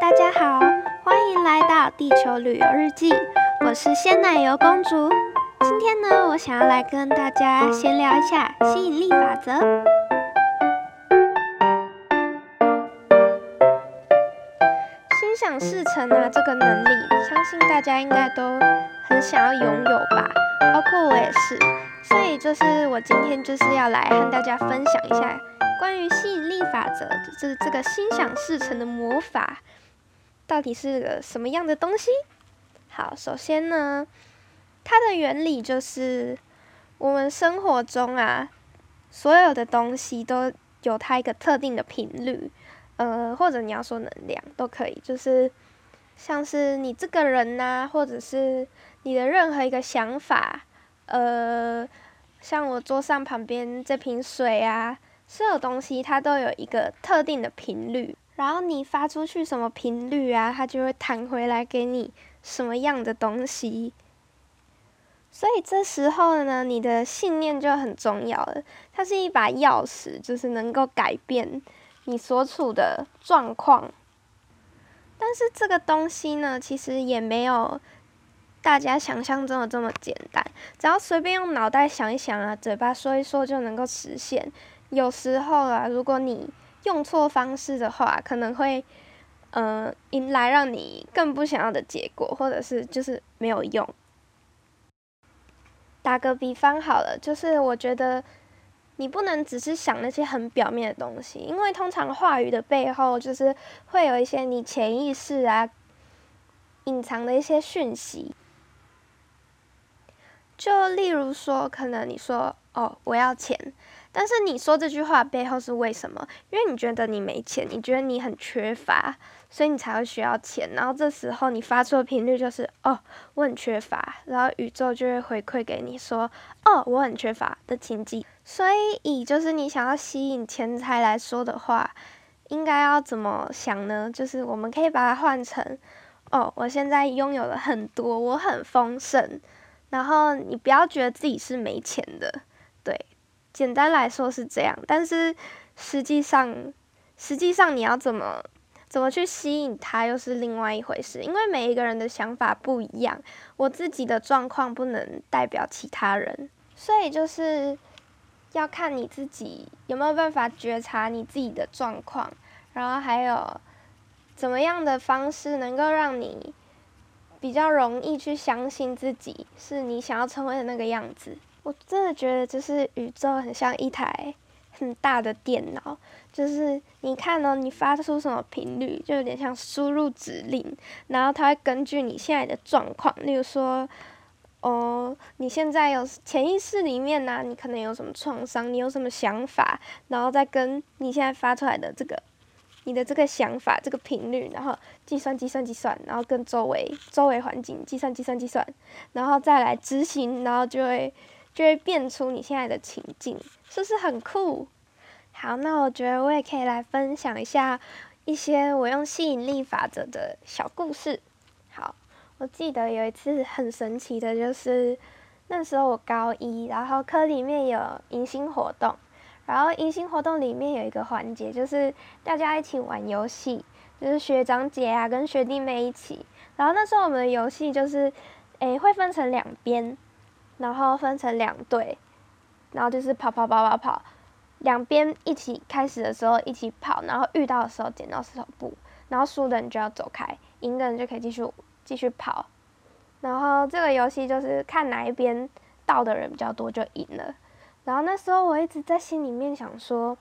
大家好，欢迎来到地球旅游日记，我是鲜奶油公主。今天呢，我想要来跟大家闲聊一下吸引力法则。心想事成啊，这个能力，相信大家应该都很想要拥有吧，包括我也是。所以就是我今天就是要来和大家分享一下。关于吸引力法则，就是这个心想事成的魔法，到底是个什么样的东西？好，首先呢，它的原理就是我们生活中啊，所有的东西都有它一个特定的频率，呃，或者你要说能量都可以，就是像是你这个人呐，或者是你的任何一个想法，呃，像我桌上旁边这瓶水啊。所有东西它都有一个特定的频率，然后你发出去什么频率啊，它就会弹回来给你什么样的东西。所以这时候呢，你的信念就很重要了。它是一把钥匙，就是能够改变你所处的状况。但是这个东西呢，其实也没有大家想象中的这么简单。只要随便用脑袋想一想啊，嘴巴说一说就能够实现。有时候啊，如果你用错方式的话，可能会，嗯，迎来让你更不想要的结果，或者是就是没有用。打个比方好了，就是我觉得你不能只是想那些很表面的东西，因为通常话语的背后就是会有一些你潜意识啊隐藏的一些讯息。就例如说，可能你说哦，我要钱。但是你说这句话背后是为什么？因为你觉得你没钱，你觉得你很缺乏，所以你才会需要钱。然后这时候你发出的频率就是哦，我很缺乏，然后宇宙就会回馈给你说哦，我很缺乏的情境。所以以就是你想要吸引钱财来说的话，应该要怎么想呢？就是我们可以把它换成哦，我现在拥有了很多，我很丰盛。然后你不要觉得自己是没钱的，对。简单来说是这样，但是实际上，实际上你要怎么怎么去吸引他，又是另外一回事。因为每一个人的想法不一样，我自己的状况不能代表其他人，所以就是要看你自己有没有办法觉察你自己的状况，然后还有怎么样的方式能够让你比较容易去相信自己是你想要成为的那个样子。我真的觉得，就是宇宙很像一台很大的电脑，就是你看哦，你发出什么频率，就有点像输入指令，然后它会根据你现在的状况，例如说，哦，你现在有潜意识里面呢，你可能有什么创伤，你有什么想法，然后再跟你现在发出来的这个，你的这个想法这个频率，然后计算计算计算，然后跟周围周围环境计算计算计算，然后再来执行，然后就会。就会变出你现在的情境，是不是很酷？好，那我觉得我也可以来分享一下一些我用吸引力法则的小故事。好，我记得有一次很神奇的，就是那时候我高一，然后科里面有迎新活动，然后迎新活动里面有一个环节，就是大家一起玩游戏，就是学长姐啊跟学弟妹一起，然后那时候我们的游戏就是，诶会分成两边。然后分成两队，然后就是跑跑跑跑跑，两边一起开始的时候一起跑，然后遇到的时候剪刀石头布，然后输的人就要走开，赢的人就可以继续继续跑。然后这个游戏就是看哪一边到的人比较多就赢了。然后那时候我一直在心里面想说，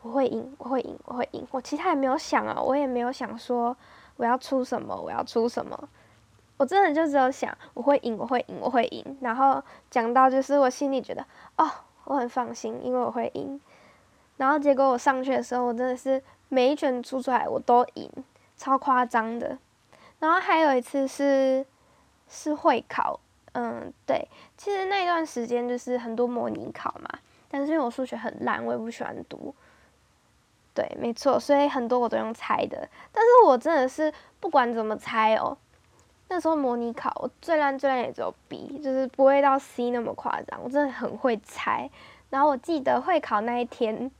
我会赢，我会赢，我会赢。我其他也没有想啊，我也没有想说我要出什么，我要出什么。我真的就只有想我会赢，我会赢，我会赢。然后讲到就是我心里觉得哦，我很放心，因为我会赢。然后结果我上去的时候，我真的是每一拳出出来我都赢，超夸张的。然后还有一次是是会考，嗯，对，其实那段时间就是很多模拟考嘛。但是因为我数学很烂，我也不喜欢读。对，没错，所以很多我都用猜的。但是我真的是不管怎么猜哦。那时候模拟考，我最烂最烂也只有 B，就是不会到 C 那么夸张。我真的很会猜。然后我记得会考那一天，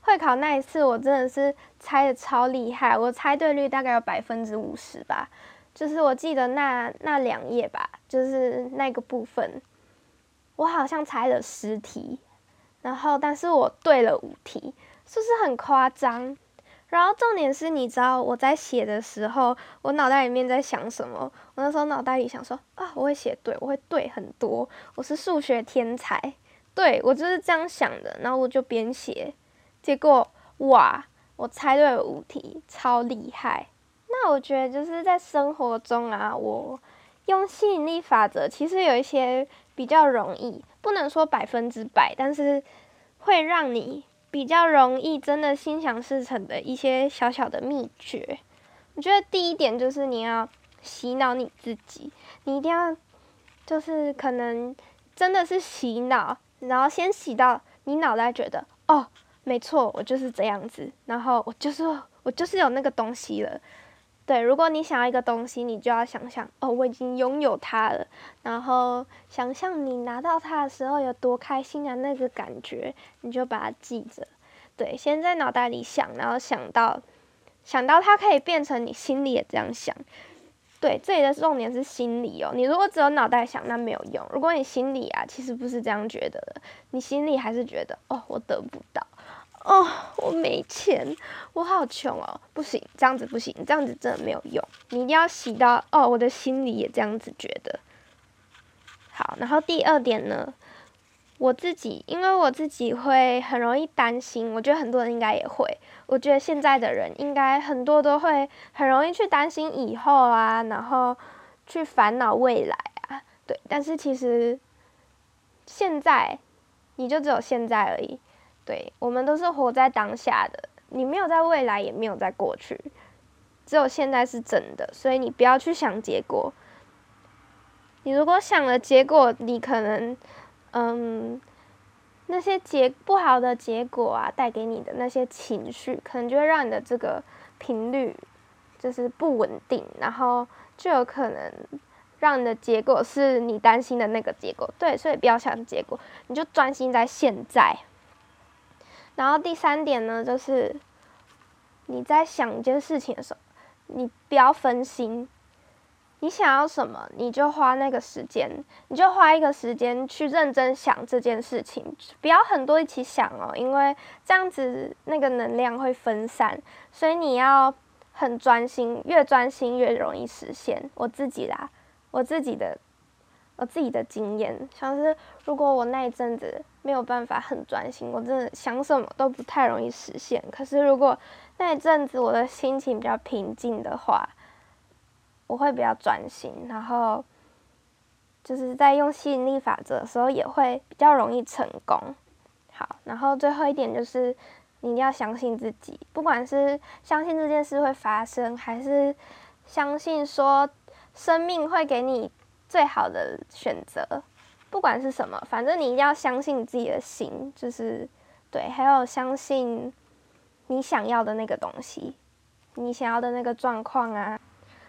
会考那一次，我真的是猜的超厉害，我猜对率大概有百分之五十吧。就是我记得那那两页吧，就是那个部分，我好像猜了十题，然后但是我对了五题，是不是很夸张？然后重点是，你知道我在写的时候，我脑袋里面在想什么？我那时候脑袋里想说啊，我会写对，我会对很多，我是数学天才，对我就是这样想的。然后我就边写，结果哇，我猜对了五题，超厉害。那我觉得就是在生活中啊，我用吸引力法则，其实有一些比较容易，不能说百分之百，但是会让你比较容易真的心想事成的一些小小的秘诀。我觉得第一点就是你要洗脑你自己，你一定要就是可能真的是洗脑，然后先洗到你脑袋觉得哦，没错，我就是这样子，然后我就是我就是有那个东西了。对，如果你想要一个东西，你就要想象哦，我已经拥有它了，然后想象你拿到它的时候有多开心啊，那个感觉，你就把它记着。对，先在脑袋里想，然后想到想到它可以变成你心里也这样想。对，这里的重点是心里哦，你如果只有脑袋想，那没有用。如果你心里啊，其实不是这样觉得的，你心里还是觉得哦，我得不到。哦，我没钱，我好穷哦，不行，这样子不行，这样子真的没有用。你一定要洗到哦，我的心里也这样子觉得。好，然后第二点呢，我自己，因为我自己会很容易担心，我觉得很多人应该也会。我觉得现在的人应该很多都会很容易去担心以后啊，然后去烦恼未来啊，对。但是其实现在你就只有现在而已。对我们都是活在当下的，你没有在未来，也没有在过去，只有现在是真的，所以你不要去想结果。你如果想了结果，你可能，嗯，那些结不好的结果啊，带给你的那些情绪，可能就会让你的这个频率就是不稳定，然后就有可能让你的结果是你担心的那个结果。对，所以不要想结果，你就专心在现在。然后第三点呢，就是你在想一件事情的时候，你不要分心。你想要什么，你就花那个时间，你就花一个时间去认真想这件事情，不要很多一起想哦，因为这样子那个能量会分散。所以你要很专心，越专心越容易实现。我自己啦，我自己的。我自己的经验，像是如果我那一阵子没有办法很专心，我真的想什么都不太容易实现。可是如果那一阵子我的心情比较平静的话，我会比较专心，然后就是在用吸引力法则的时候也会比较容易成功。好，然后最后一点就是你一定要相信自己，不管是相信这件事会发生，还是相信说生命会给你。最好的选择，不管是什么，反正你一定要相信你自己的心，就是对，还有相信你想要的那个东西，你想要的那个状况啊。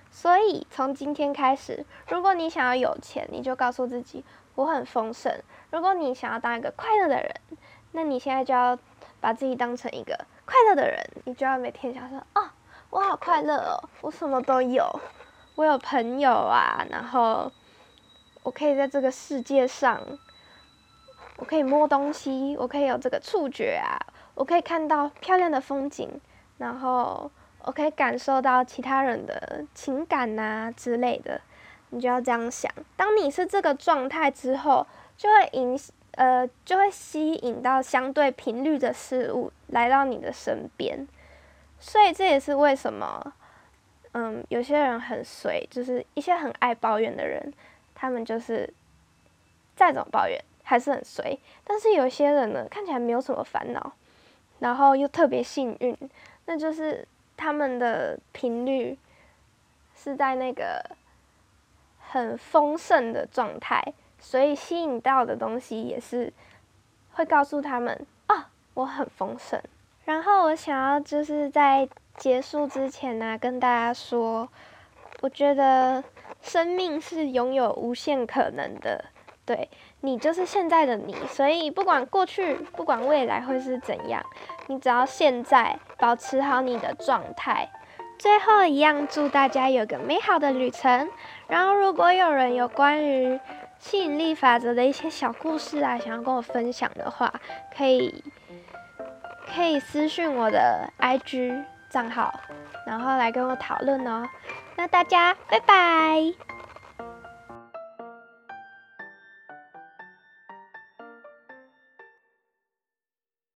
所以从今天开始，如果你想要有钱，你就告诉自己我很丰盛；如果你想要当一个快乐的人，那你现在就要把自己当成一个快乐的人，你就要每天想说哦，我好快乐哦，我什么都有，我有朋友啊，然后。我可以在这个世界上，我可以摸东西，我可以有这个触觉啊，我可以看到漂亮的风景，然后我可以感受到其他人的情感呐之类的。你就要这样想，当你是这个状态之后，就会引呃就会吸引到相对频率的事物来到你的身边。所以这也是为什么，嗯，有些人很随，就是一些很爱抱怨的人。他们就是再怎么抱怨还是很随，但是有些人呢看起来没有什么烦恼，然后又特别幸运，那就是他们的频率是在那个很丰盛的状态，所以吸引到的东西也是会告诉他们啊，我很丰盛。然后我想要就是在结束之前呢，跟大家说，我觉得。生命是拥有无限可能的，对你就是现在的你，所以不管过去，不管未来会是怎样，你只要现在保持好你的状态。最后一样，祝大家有个美好的旅程。然后，如果有人有关于吸引力法则的一些小故事啊，想要跟我分享的话，可以可以私信我的 IG 账号，然后来跟我讨论哦。那大家拜拜。